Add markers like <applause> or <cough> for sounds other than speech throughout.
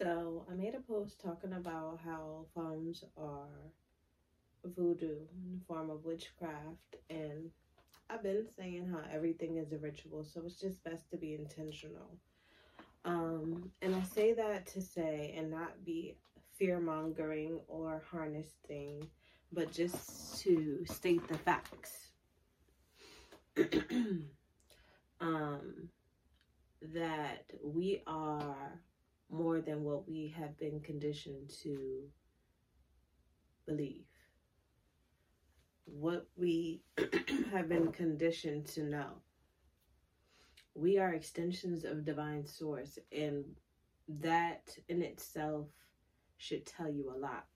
So I made a post talking about how phones are voodoo in the form of witchcraft and I've been saying how everything is a ritual, so it's just best to be intentional. Um, and I say that to say and not be fear mongering or harnessing, but just to state the facts. <clears throat> um, that we are more than what we have been conditioned to believe what we <clears throat> have been conditioned to know. We are extensions of divine source, and that in itself should tell you a lot.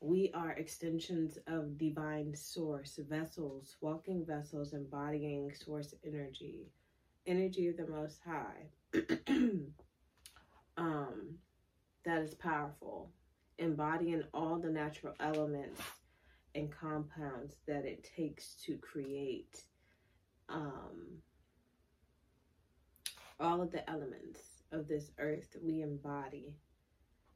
We are extensions of divine source, vessels, walking vessels, embodying source energy, energy of the Most High. <clears throat> um, that is powerful, embodying all the natural elements and compounds that it takes to create um, all of the elements of this earth we embody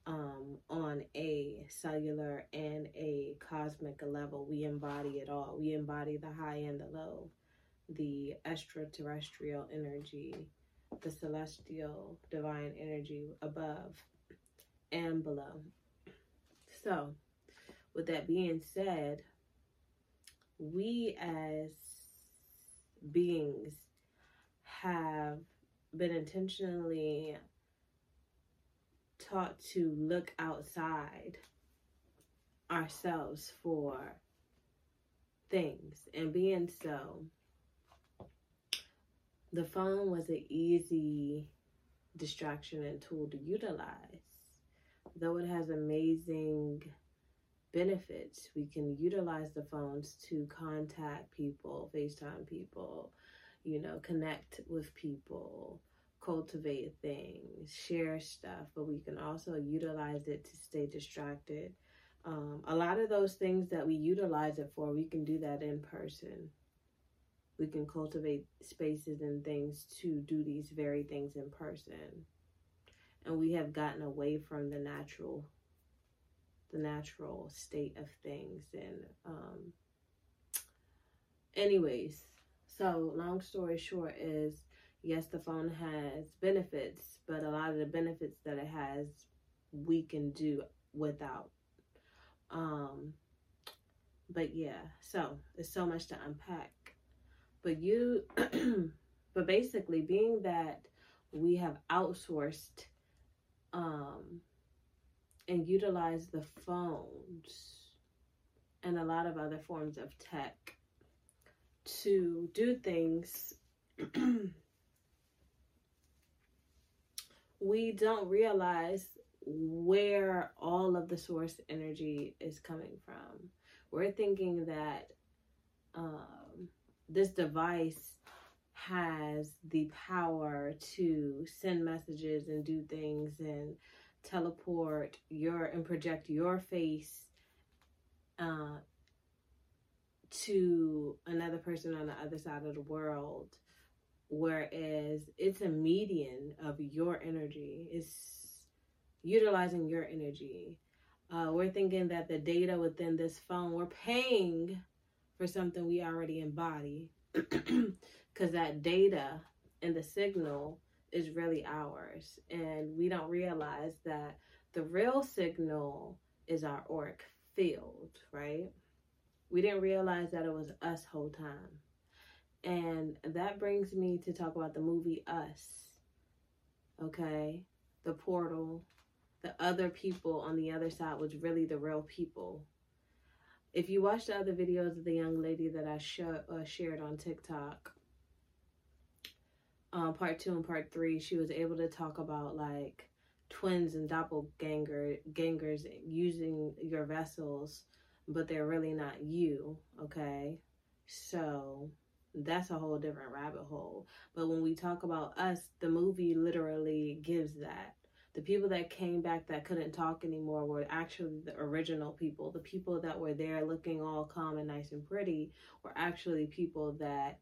um, on a cellular and a cosmic level. We embody it all. We embody the high and the low, the extraterrestrial energy, the celestial divine energy above and below. So, with that being said, we as beings have been intentionally taught to look outside ourselves for things. And being so, the phone was an easy distraction and tool to utilize. Though it has amazing benefits. We can utilize the phones to contact people, FaceTime people, you know, connect with people, cultivate things, share stuff, but we can also utilize it to stay distracted. Um, a lot of those things that we utilize it for, we can do that in person. We can cultivate spaces and things to do these very things in person. And we have gotten away from the natural the natural state of things and um anyways so long story short is yes the phone has benefits but a lot of the benefits that it has we can do without um but yeah so there's so much to unpack but you <clears throat> but basically being that we have outsourced um and utilized the phones and a lot of other forms of tech to do things <clears throat> we don't realize where all of the source energy is coming from. We're thinking that um, this device has the power to send messages and do things and teleport your and project your face uh, to another person on the other side of the world whereas it's a median of your energy. It's utilizing your energy. Uh, we're thinking that the data within this phone we're paying for something we already embody <clears throat> because that data and the signal is really ours. And we don't realize that the real signal is our auric field, right? We didn't realize that it was us whole time. And that brings me to talk about the movie Us. Okay? The portal, the other people on the other side was really the real people. If you watch the other videos of the young lady that I sh- uh, shared on TikTok, um, part two and part three, she was able to talk about like twins and doppelganger gangers using your vessels, but they're really not you. Okay, so that's a whole different rabbit hole. But when we talk about us, the movie literally gives that. The people that came back that couldn't talk anymore were actually the original people. The people that were there looking all calm and nice and pretty were actually people that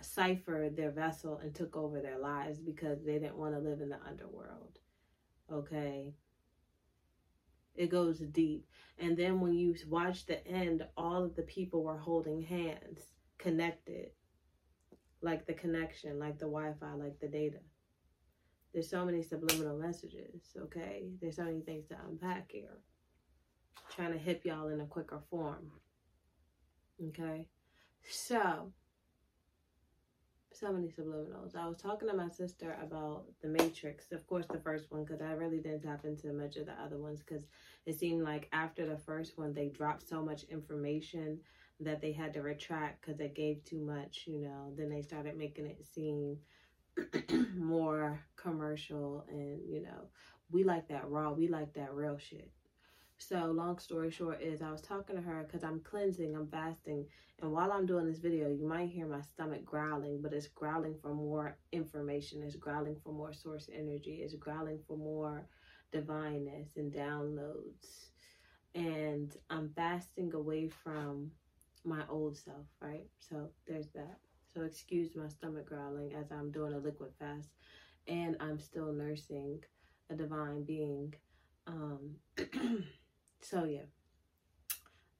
ciphered their vessel and took over their lives because they didn't want to live in the underworld. Okay. It goes deep. And then when you watch the end, all of the people were holding hands, connected. Like the connection, like the Wi Fi, like the data. There's so many subliminal messages, okay? There's so many things to unpack here. Trying to hip y'all in a quicker form. Okay? So, so many subliminals. I was talking to my sister about The Matrix, of course, the first one, because I really didn't tap into much of the other ones because it seemed like after the first one, they dropped so much information that they had to retract because it gave too much, you know. Then they started making it seem <clears throat> more commercial and, you know, we like that raw, we like that real shit. So, long story short, is I was talking to her because I'm cleansing, I'm fasting, and while I'm doing this video, you might hear my stomach growling, but it's growling for more information, it's growling for more source energy, it's growling for more divineness and downloads. And I'm fasting away from my old self, right? So, there's that. So, excuse my stomach growling as I'm doing a liquid fast, and I'm still nursing a divine being. Um, <clears throat> So yeah,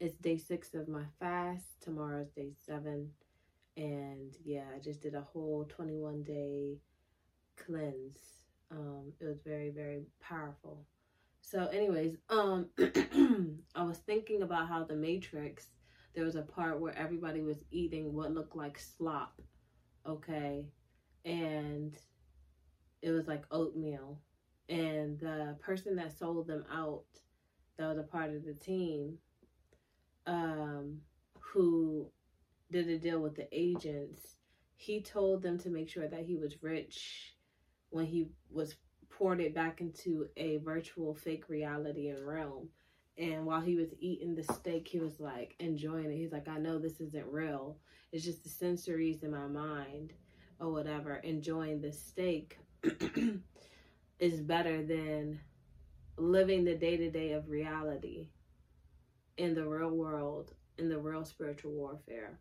it's day six of my fast. Tomorrow's day seven. And yeah, I just did a whole 21 day cleanse. Um, it was very, very powerful. So, anyways, um, <clears throat> I was thinking about how the Matrix, there was a part where everybody was eating what looked like slop, okay, and it was like oatmeal, and the person that sold them out that was a part of the team um, who did a deal with the agents, he told them to make sure that he was rich when he was ported back into a virtual fake reality and realm. And while he was eating the steak, he was like enjoying it. He's like, I know this isn't real. It's just the sensories in my mind or whatever. Enjoying the steak <clears throat> is better than living the day to day of reality in the real world, in the real spiritual warfare.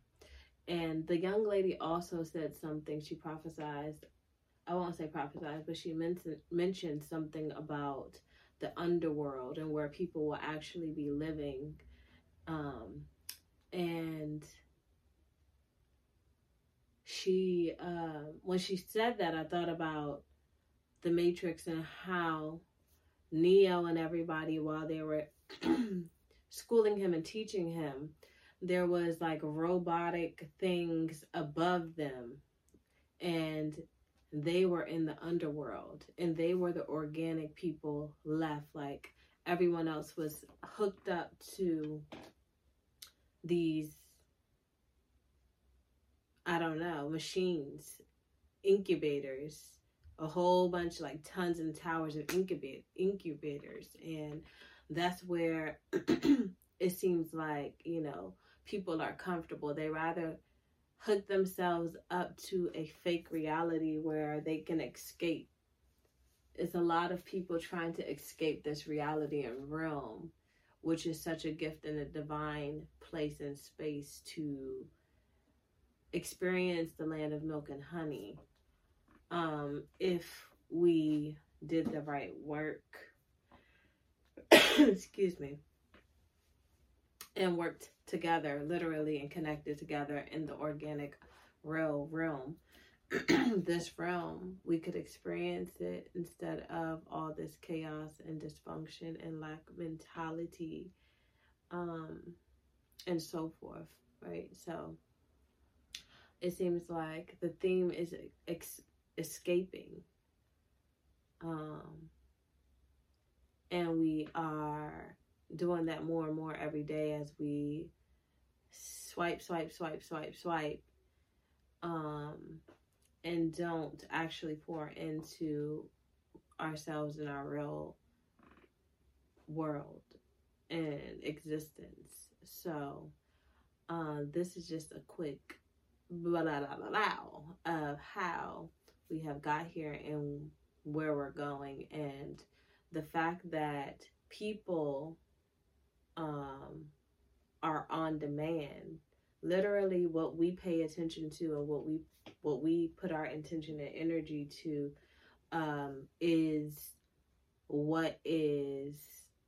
And the young lady also said something, she prophesied, I won't say prophesied, but she mentioned, mentioned something about the underworld and where people will actually be living. Um, and she, uh, when she said that, I thought about the Matrix and how Neo and everybody while they were <clears throat> schooling him and teaching him, there was like robotic things above them. And they were in the underworld and they were the organic people left. Like everyone else was hooked up to these, I don't know, machines, incubators a whole bunch like tons and towers of incubate incubators and that's where <clears throat> it seems like you know people are comfortable they rather hook themselves up to a fake reality where they can escape it's a lot of people trying to escape this reality and realm which is such a gift and a divine place and space to experience the land of milk and honey um, if we did the right work. <coughs> Excuse me. And worked together, literally, and connected together in the organic real realm. <clears throat> this realm, we could experience it instead of all this chaos and dysfunction and lack mentality, um, and so forth, right? So it seems like the theme is ex- escaping. Um, and we are doing that more and more every day as we swipe, swipe, swipe, swipe, swipe, um, and don't actually pour into ourselves in our real world and existence. So, uh, this is just a quick blah, blah, blah, blah, blah of how we have got here and where we're going and the fact that people um, are on demand literally what we pay attention to and what we what we put our intention and energy to um, is what is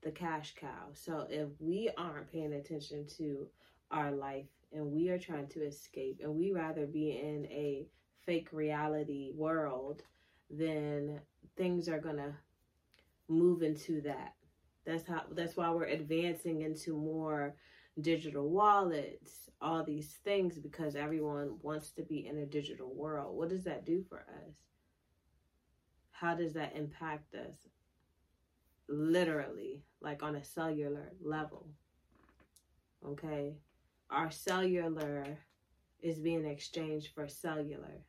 the cash cow. So if we aren't paying attention to our life and we are trying to escape and we rather be in a fake reality world, then things are going to move into that. That's how that's why we're advancing into more digital wallets, all these things because everyone wants to be in a digital world. What does that do for us? How does that impact us? Literally, like on a cellular level. Okay? Our cellular is being exchanged for cellular.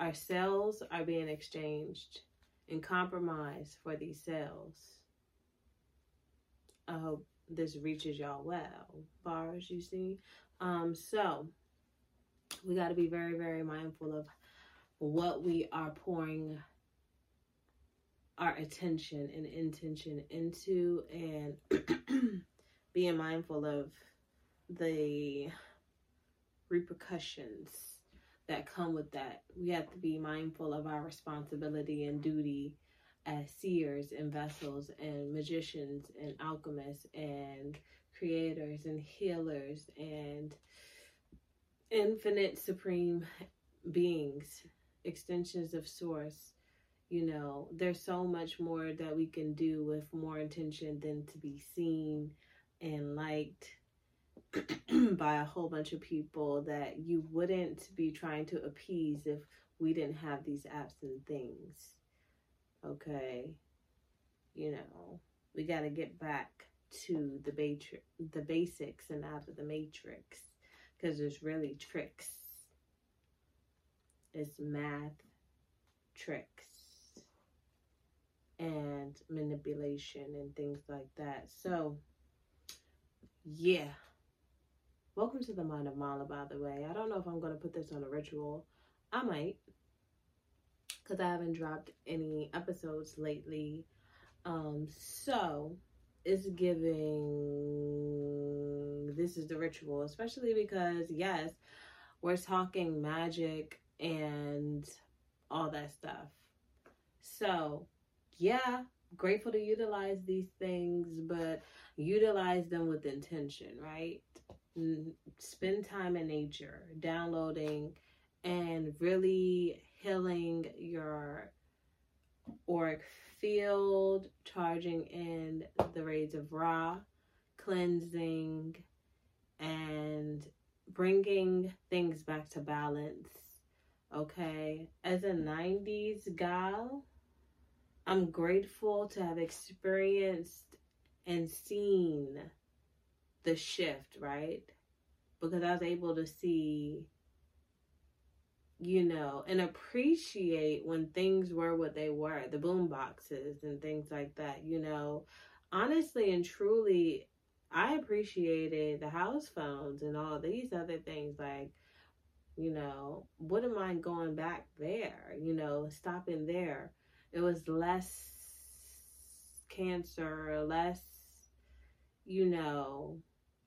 Our cells are being exchanged and compromised for these cells. I hope this reaches y'all well, bars, you see. Um, so we got to be very, very mindful of what we are pouring our attention and intention into and <clears throat> being mindful of the repercussions that come with that. We have to be mindful of our responsibility and duty as seers and vessels and magicians and alchemists and creators and healers and infinite supreme beings, extensions of source. You know, there's so much more that we can do with more intention than to be seen and liked <clears throat> by a whole bunch of people that you wouldn't be trying to appease if we didn't have these and things. Okay. You know, we got to get back to the ba- the basics and out of the matrix because there's really tricks. It's math tricks and manipulation and things like that. So, yeah. Welcome to the Mind of Mala, by the way. I don't know if I'm going to put this on a ritual. I might because I haven't dropped any episodes lately. Um, so it's giving this is the ritual, especially because yes, we're talking magic and all that stuff. So, yeah, grateful to utilize these things, but utilize them with intention, right? Spend time in nature, downloading and really healing your auric field, charging in the rays of Ra, cleansing, and bringing things back to balance. Okay, as a 90s gal, I'm grateful to have experienced and seen the shift, right? Because I was able to see you know, and appreciate when things were what they were, the boom boxes and things like that, you know. Honestly and truly, I appreciated the house phones and all these other things like you know, wouldn't mind going back there, you know, stopping there. It was less cancer, less, you know,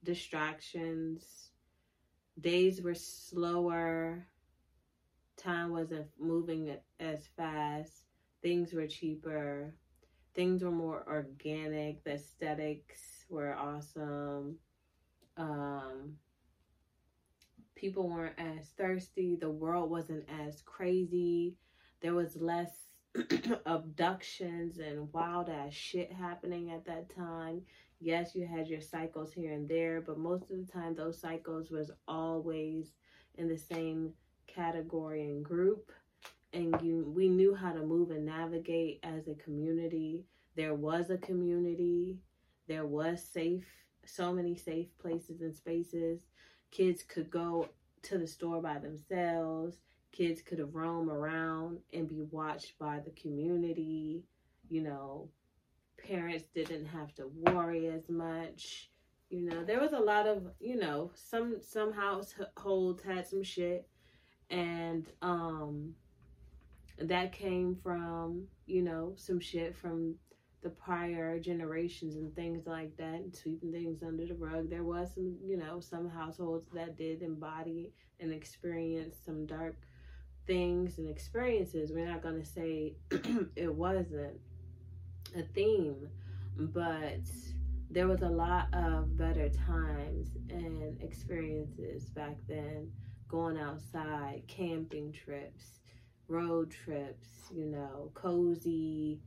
distractions. Days were slower time wasn't moving as fast. Things were cheaper. Things were more organic. The aesthetics were awesome. Um, people weren't as thirsty. The world wasn't as crazy. There was less <clears throat> abductions and wild ass shit happening at that time. Yes, you had your cycles here and there, but most of the time those cycles was always in the same category and group. And you we knew how to move and navigate as a community. There was a community. There was safe so many safe places and spaces. Kids could go to the store by themselves kids could roam around and be watched by the community. You know parents didn't have to worry as much. You know there was a lot of you know some some households had some shit. And um that came from you know some shit from the prior generations and things like that and sweeping things under the rug. There was some you know some households that did embody and experience some dark things and experiences. We're not going to say <clears throat> it wasn't a theme, but there was a lot of better times and experiences back then going outside, camping trips, road trips, you know, cozy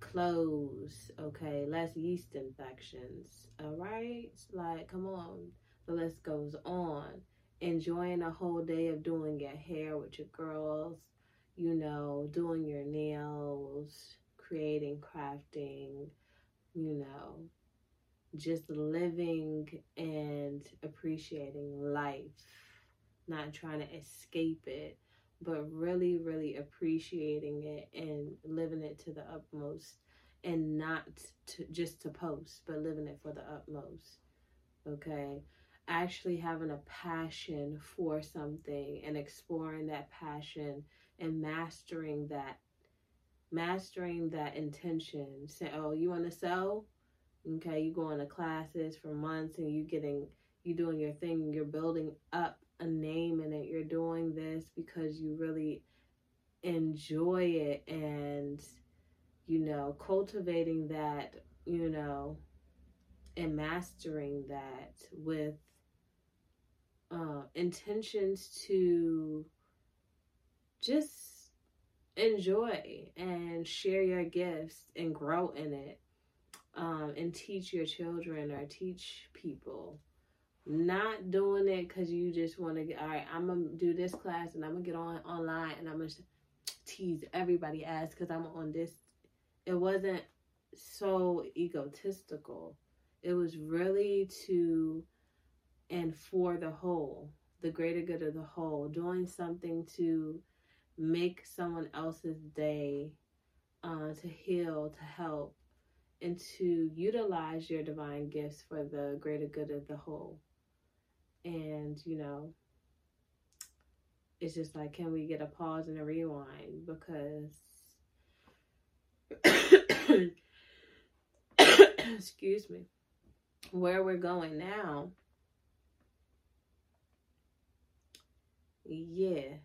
clothes, okay, less yeast infections, all right? Like, come on, the list goes on. Enjoying a whole day of doing your hair with your girls, you know, doing your nails, creating, crafting, you know, just living and appreciating life not trying to escape it, but really, really appreciating it and living it to the utmost and not to, just to post, but living it for the utmost. Okay. Actually having a passion for something and exploring that passion and mastering that mastering that intention. Say, oh, you want to sell? Okay, you going to classes for months and you getting you doing your thing, you're building up a name in it. You're doing this because you really enjoy it and, you know, cultivating that, you know, and mastering that with uh, intentions to just enjoy and share your gifts and grow in it um, and teach your children or teach people. Not doing it because you just want to get all right i'm gonna do this class and i'm gonna get on online and i'm gonna tease everybody ass because i'm on this. It wasn't so egotistical. It was really to and for the whole the greater good of the whole doing something to make someone else's day uh, to heal to help and to utilize your divine gifts for the greater good of the whole and, you know, it's just like, can we get a pause and a rewind? Because, <coughs> excuse me, where we're going now, yeah,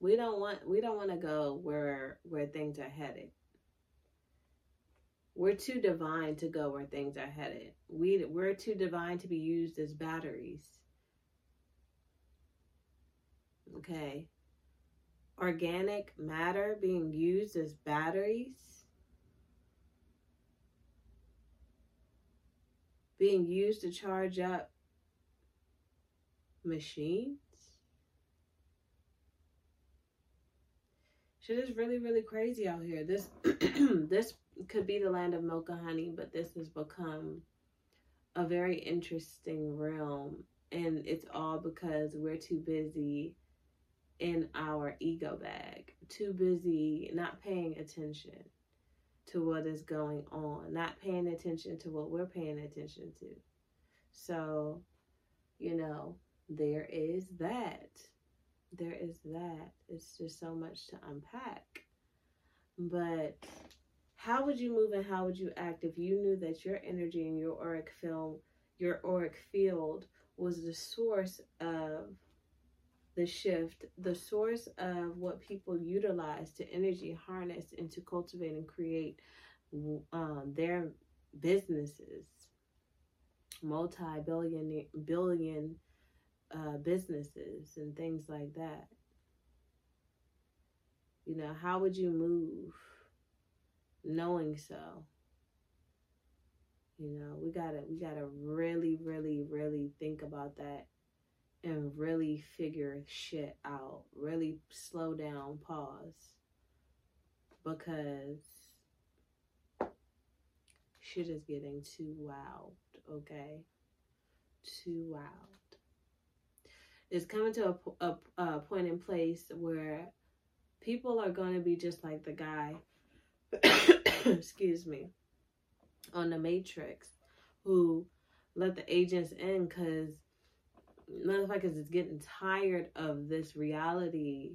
we don't want we don't want to go where where things are headed. We're too divine to go where things are headed. We we're too divine to be used as batteries okay? Organic matter being used as batteries, being used to charge up machines. Shit is really, really crazy out here. This <clears throat> this could be the land of and honey, but this has become a very interesting realm. And it's all because we're too busy in our ego bag, too busy not paying attention to what is going on, not paying attention to what we're paying attention to. So, you know, there is that. There is that. It's just so much to unpack. But how would you move and how would you act if you knew that your energy and your auric film, your auric field was the source of the shift, the source of what people utilize to energy harness and to cultivate and create um, their businesses, multi-billion billion uh, businesses and things like that. You know, how would you move knowing so? You know, we gotta we gotta really, really, really think about that and really figure shit out. Really slow down, pause. Because shit is getting too wild, okay? Too wild. It's coming to a, a, a point in place where people are going to be just like the guy, <coughs> excuse me, on the Matrix who let the agents in because motherfuckers is getting tired of this reality,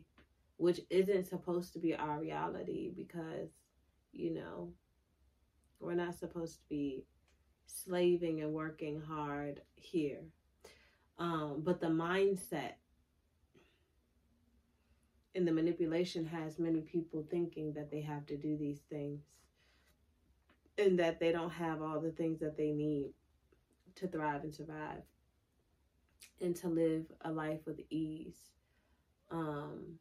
which isn't supposed to be our reality because, you know, we're not supposed to be slaving and working hard here. Um, but the mindset And the manipulation has many people thinking that they have to do these things and that they don't have all the things that they need to thrive and survive and to live a life with ease. Um,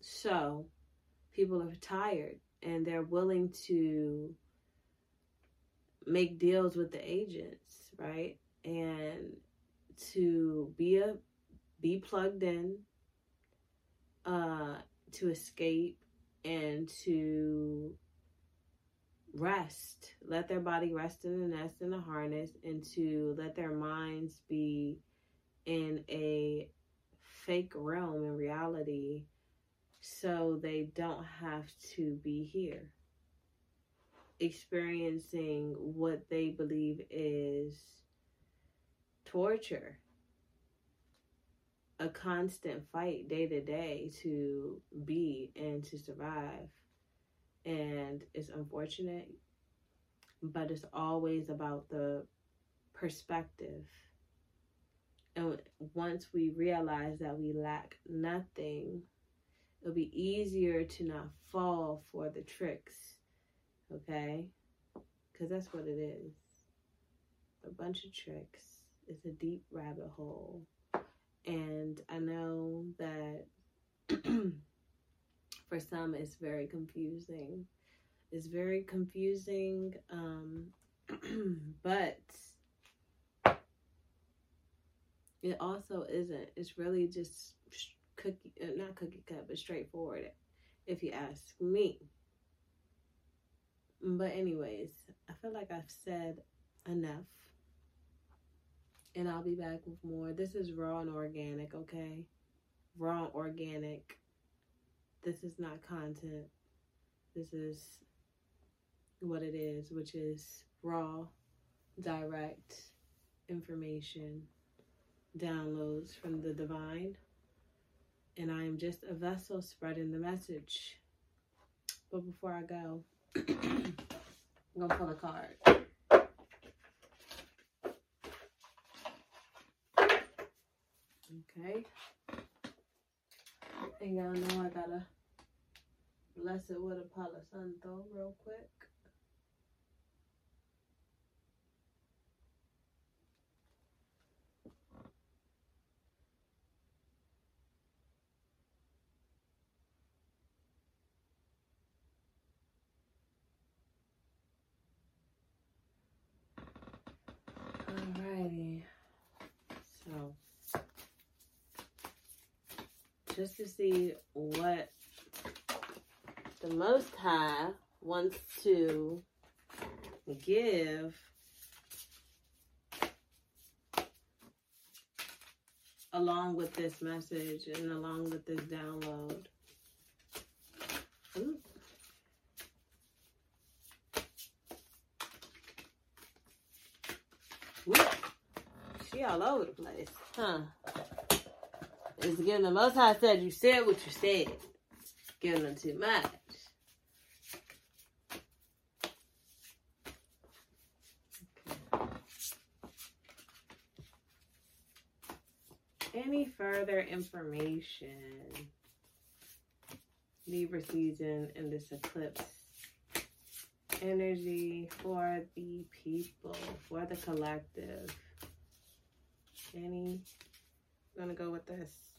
so people are tired and they're willing to make deals with the agents, right? And to be a be plugged in, uh, to escape and to rest. Let their body rest in the nest in the harness and to let their minds be in a fake realm in reality so they don't have to be here experiencing what they believe is torture a constant fight day to day to be and to survive. And it's unfortunate but it's always about the perspective. And once we realize that we lack nothing it'll be easier to not fall for the tricks okay? Because that's what it is a bunch of tricks it's a deep rabbit hole. And i know that <clears throat> for some it's very confusing. It's very confusing um <clears throat> but it also isn't. It's really just cookie uh, not cookie cut but straightforward if you ask me. But anyways i feel like i've said enough and i'll be back with more this is raw and organic okay raw and organic this is not content. This is what it is, which is raw, direct information, downloads from the divine. And I am just a vessel spreading the message. But before I go, <clears throat> I'm going to pull a card. Okay. And y'all know I gotta bless it with a Palo Santo real quick. Alrighty. So just to see what the Most High wants to give along with this message and along with this download. Ooh. Ooh. She all over the place, huh? It's giving the Most High said you said what you said. Giving them too much. Any further information? Libra season and this eclipse energy for the people, for the collective. Any, I'm gonna go with this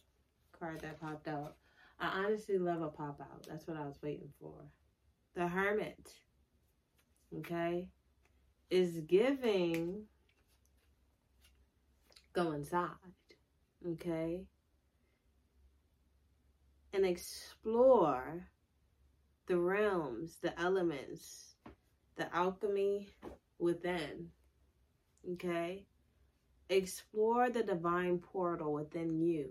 card that popped out. I honestly love a pop out. That's what I was waiting for. The Hermit, okay, is giving go inside, okay, and explore the realms, the elements, the alchemy within, okay? Explore the divine portal within you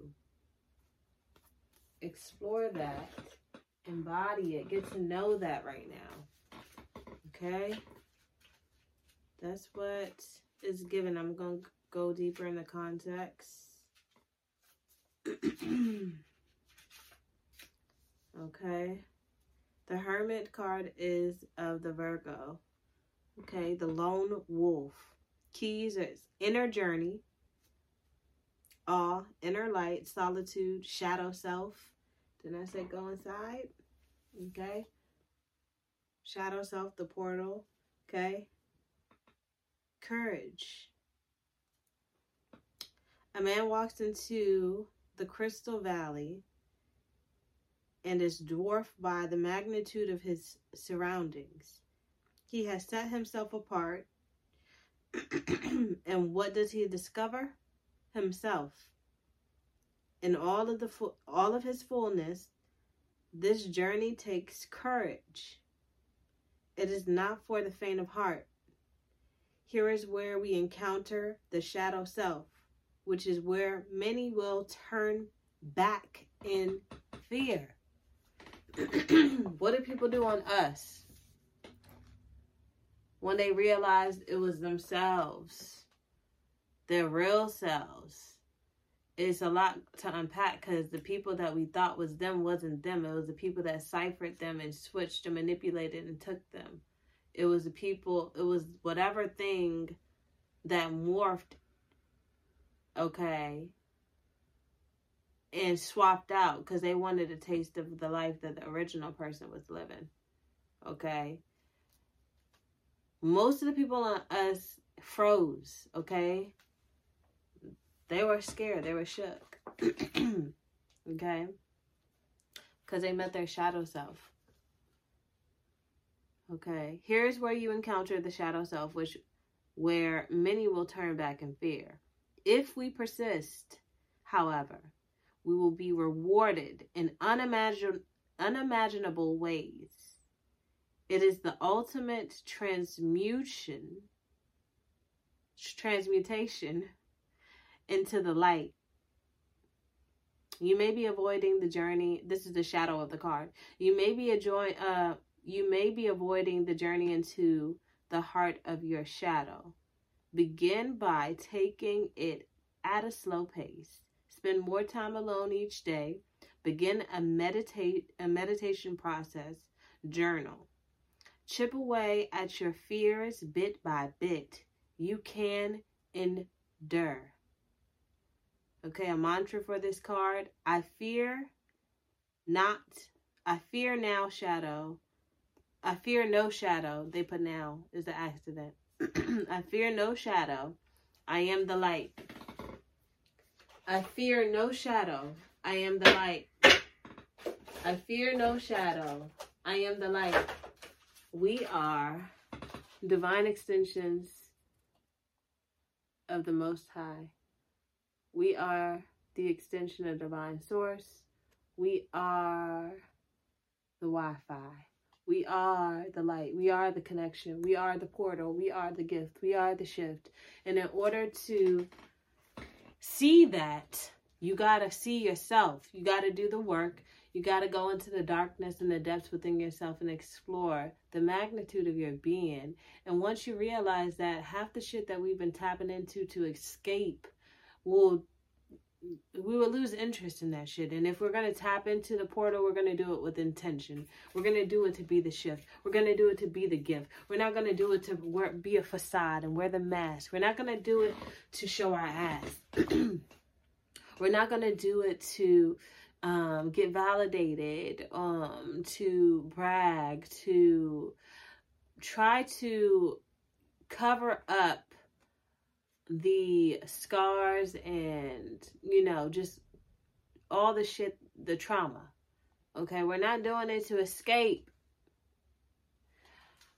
explore that, embody it, get to know that right now. Okay? That's what is given. I'm going to go deeper in the context. <clears throat> okay? The Hermit card is of the Virgo. Okay, the Lone Wolf. Keys is inner journey, inner light, solitude, shadow self, Didn't I say go inside? Okay. Shadow self, the portal. Okay. Courage. A man walks into the Crystal Valley and is dwarfed by the magnitude of his surroundings. He has set himself apart. <clears throat> and what does he discover? Himself. In all of the all of his fullness, this journey takes courage. It is not for the faint of heart. Here is where we encounter the shadow self, which is where many will turn back in fear. <clears throat> what do people do on us when they realized it was themselves, their real selves? It's a lot to unpack because the people that we thought was them wasn't them. It was the people that ciphered them and switched and manipulated and took them. It was the people, it was whatever thing that morphed, okay, and swapped out because they wanted a taste of the life that the original person was living. Okay. Most of the people on us froze, okay? They were scared, they were shook. <clears throat> okay? Because they met their shadow self. Okay. Here's where you encounter the shadow self, which where many will turn back in fear. If we persist, however, we will be rewarded in unimagin- unimaginable ways. It is the ultimate transmutation, transmutation into the light. You may be avoiding the journey. This is the shadow of the card. You may be enjoying, uh, you may be avoiding the journey into the heart of your shadow. Begin by taking it at a slow pace Spend more time alone each day. Begin a meditate a meditation process. Journal. Chip away at your fears bit by bit. You can endure. Okay, a mantra for this card. I fear not I fear now shadow. I fear no shadow. They put now is the accident. <clears throat> I fear no shadow. I am the light. I fear no shadow. I am the light. I fear no shadow. I am the light. We are divine extensions of the Most High. We are the extension of divine source. We are the Wi Fi. We are the light. We are the connection. We are the portal. We are the gift. We are the shift. And in order to see that, you got to see yourself. You got to do the work. You got to go into the darkness and the depths within yourself and explore the magnitude of your being. And once you realize that half the shit that we've been tapping into to escape will we will lose interest in that shit. And if we're gonna tap into the portal, we're gonna do it with intention. We're gonna do it to be the shift. We're gonna do it to be the gift. We're not gonna do it to wear, be a facade and wear the mask. We're not gonna do it to show our ass. <clears throat> we're not gonna do it to um, get validated, um, to brag, to try to cover up the scars and, you know, just all the shit, the trauma. Okay, we're not doing it to escape.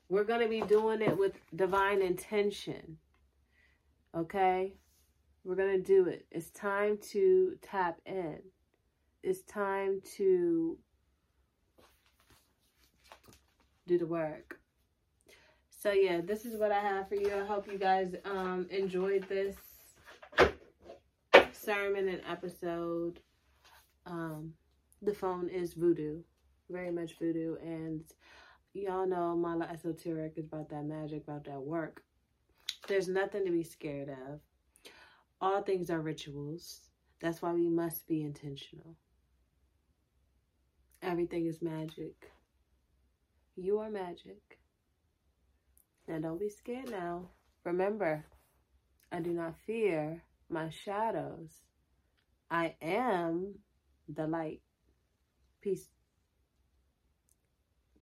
We're going to be doing it with divine intention. Okay? We're going to do it. It's time to tap in. It's time to do the work. So yeah, this is what I have for you. I hope you guys um, enjoyed this sermon and episode. Um, the phone is voodoo, very much voodoo, and y'all know Mala Esoteric is about that magic, about that work. There's nothing to be scared of. All things are rituals. That's why we must be intentional. Everything is magic. You are magic. Now, don't be scared now. Remember, I do not fear my shadows. I am the light. Peace.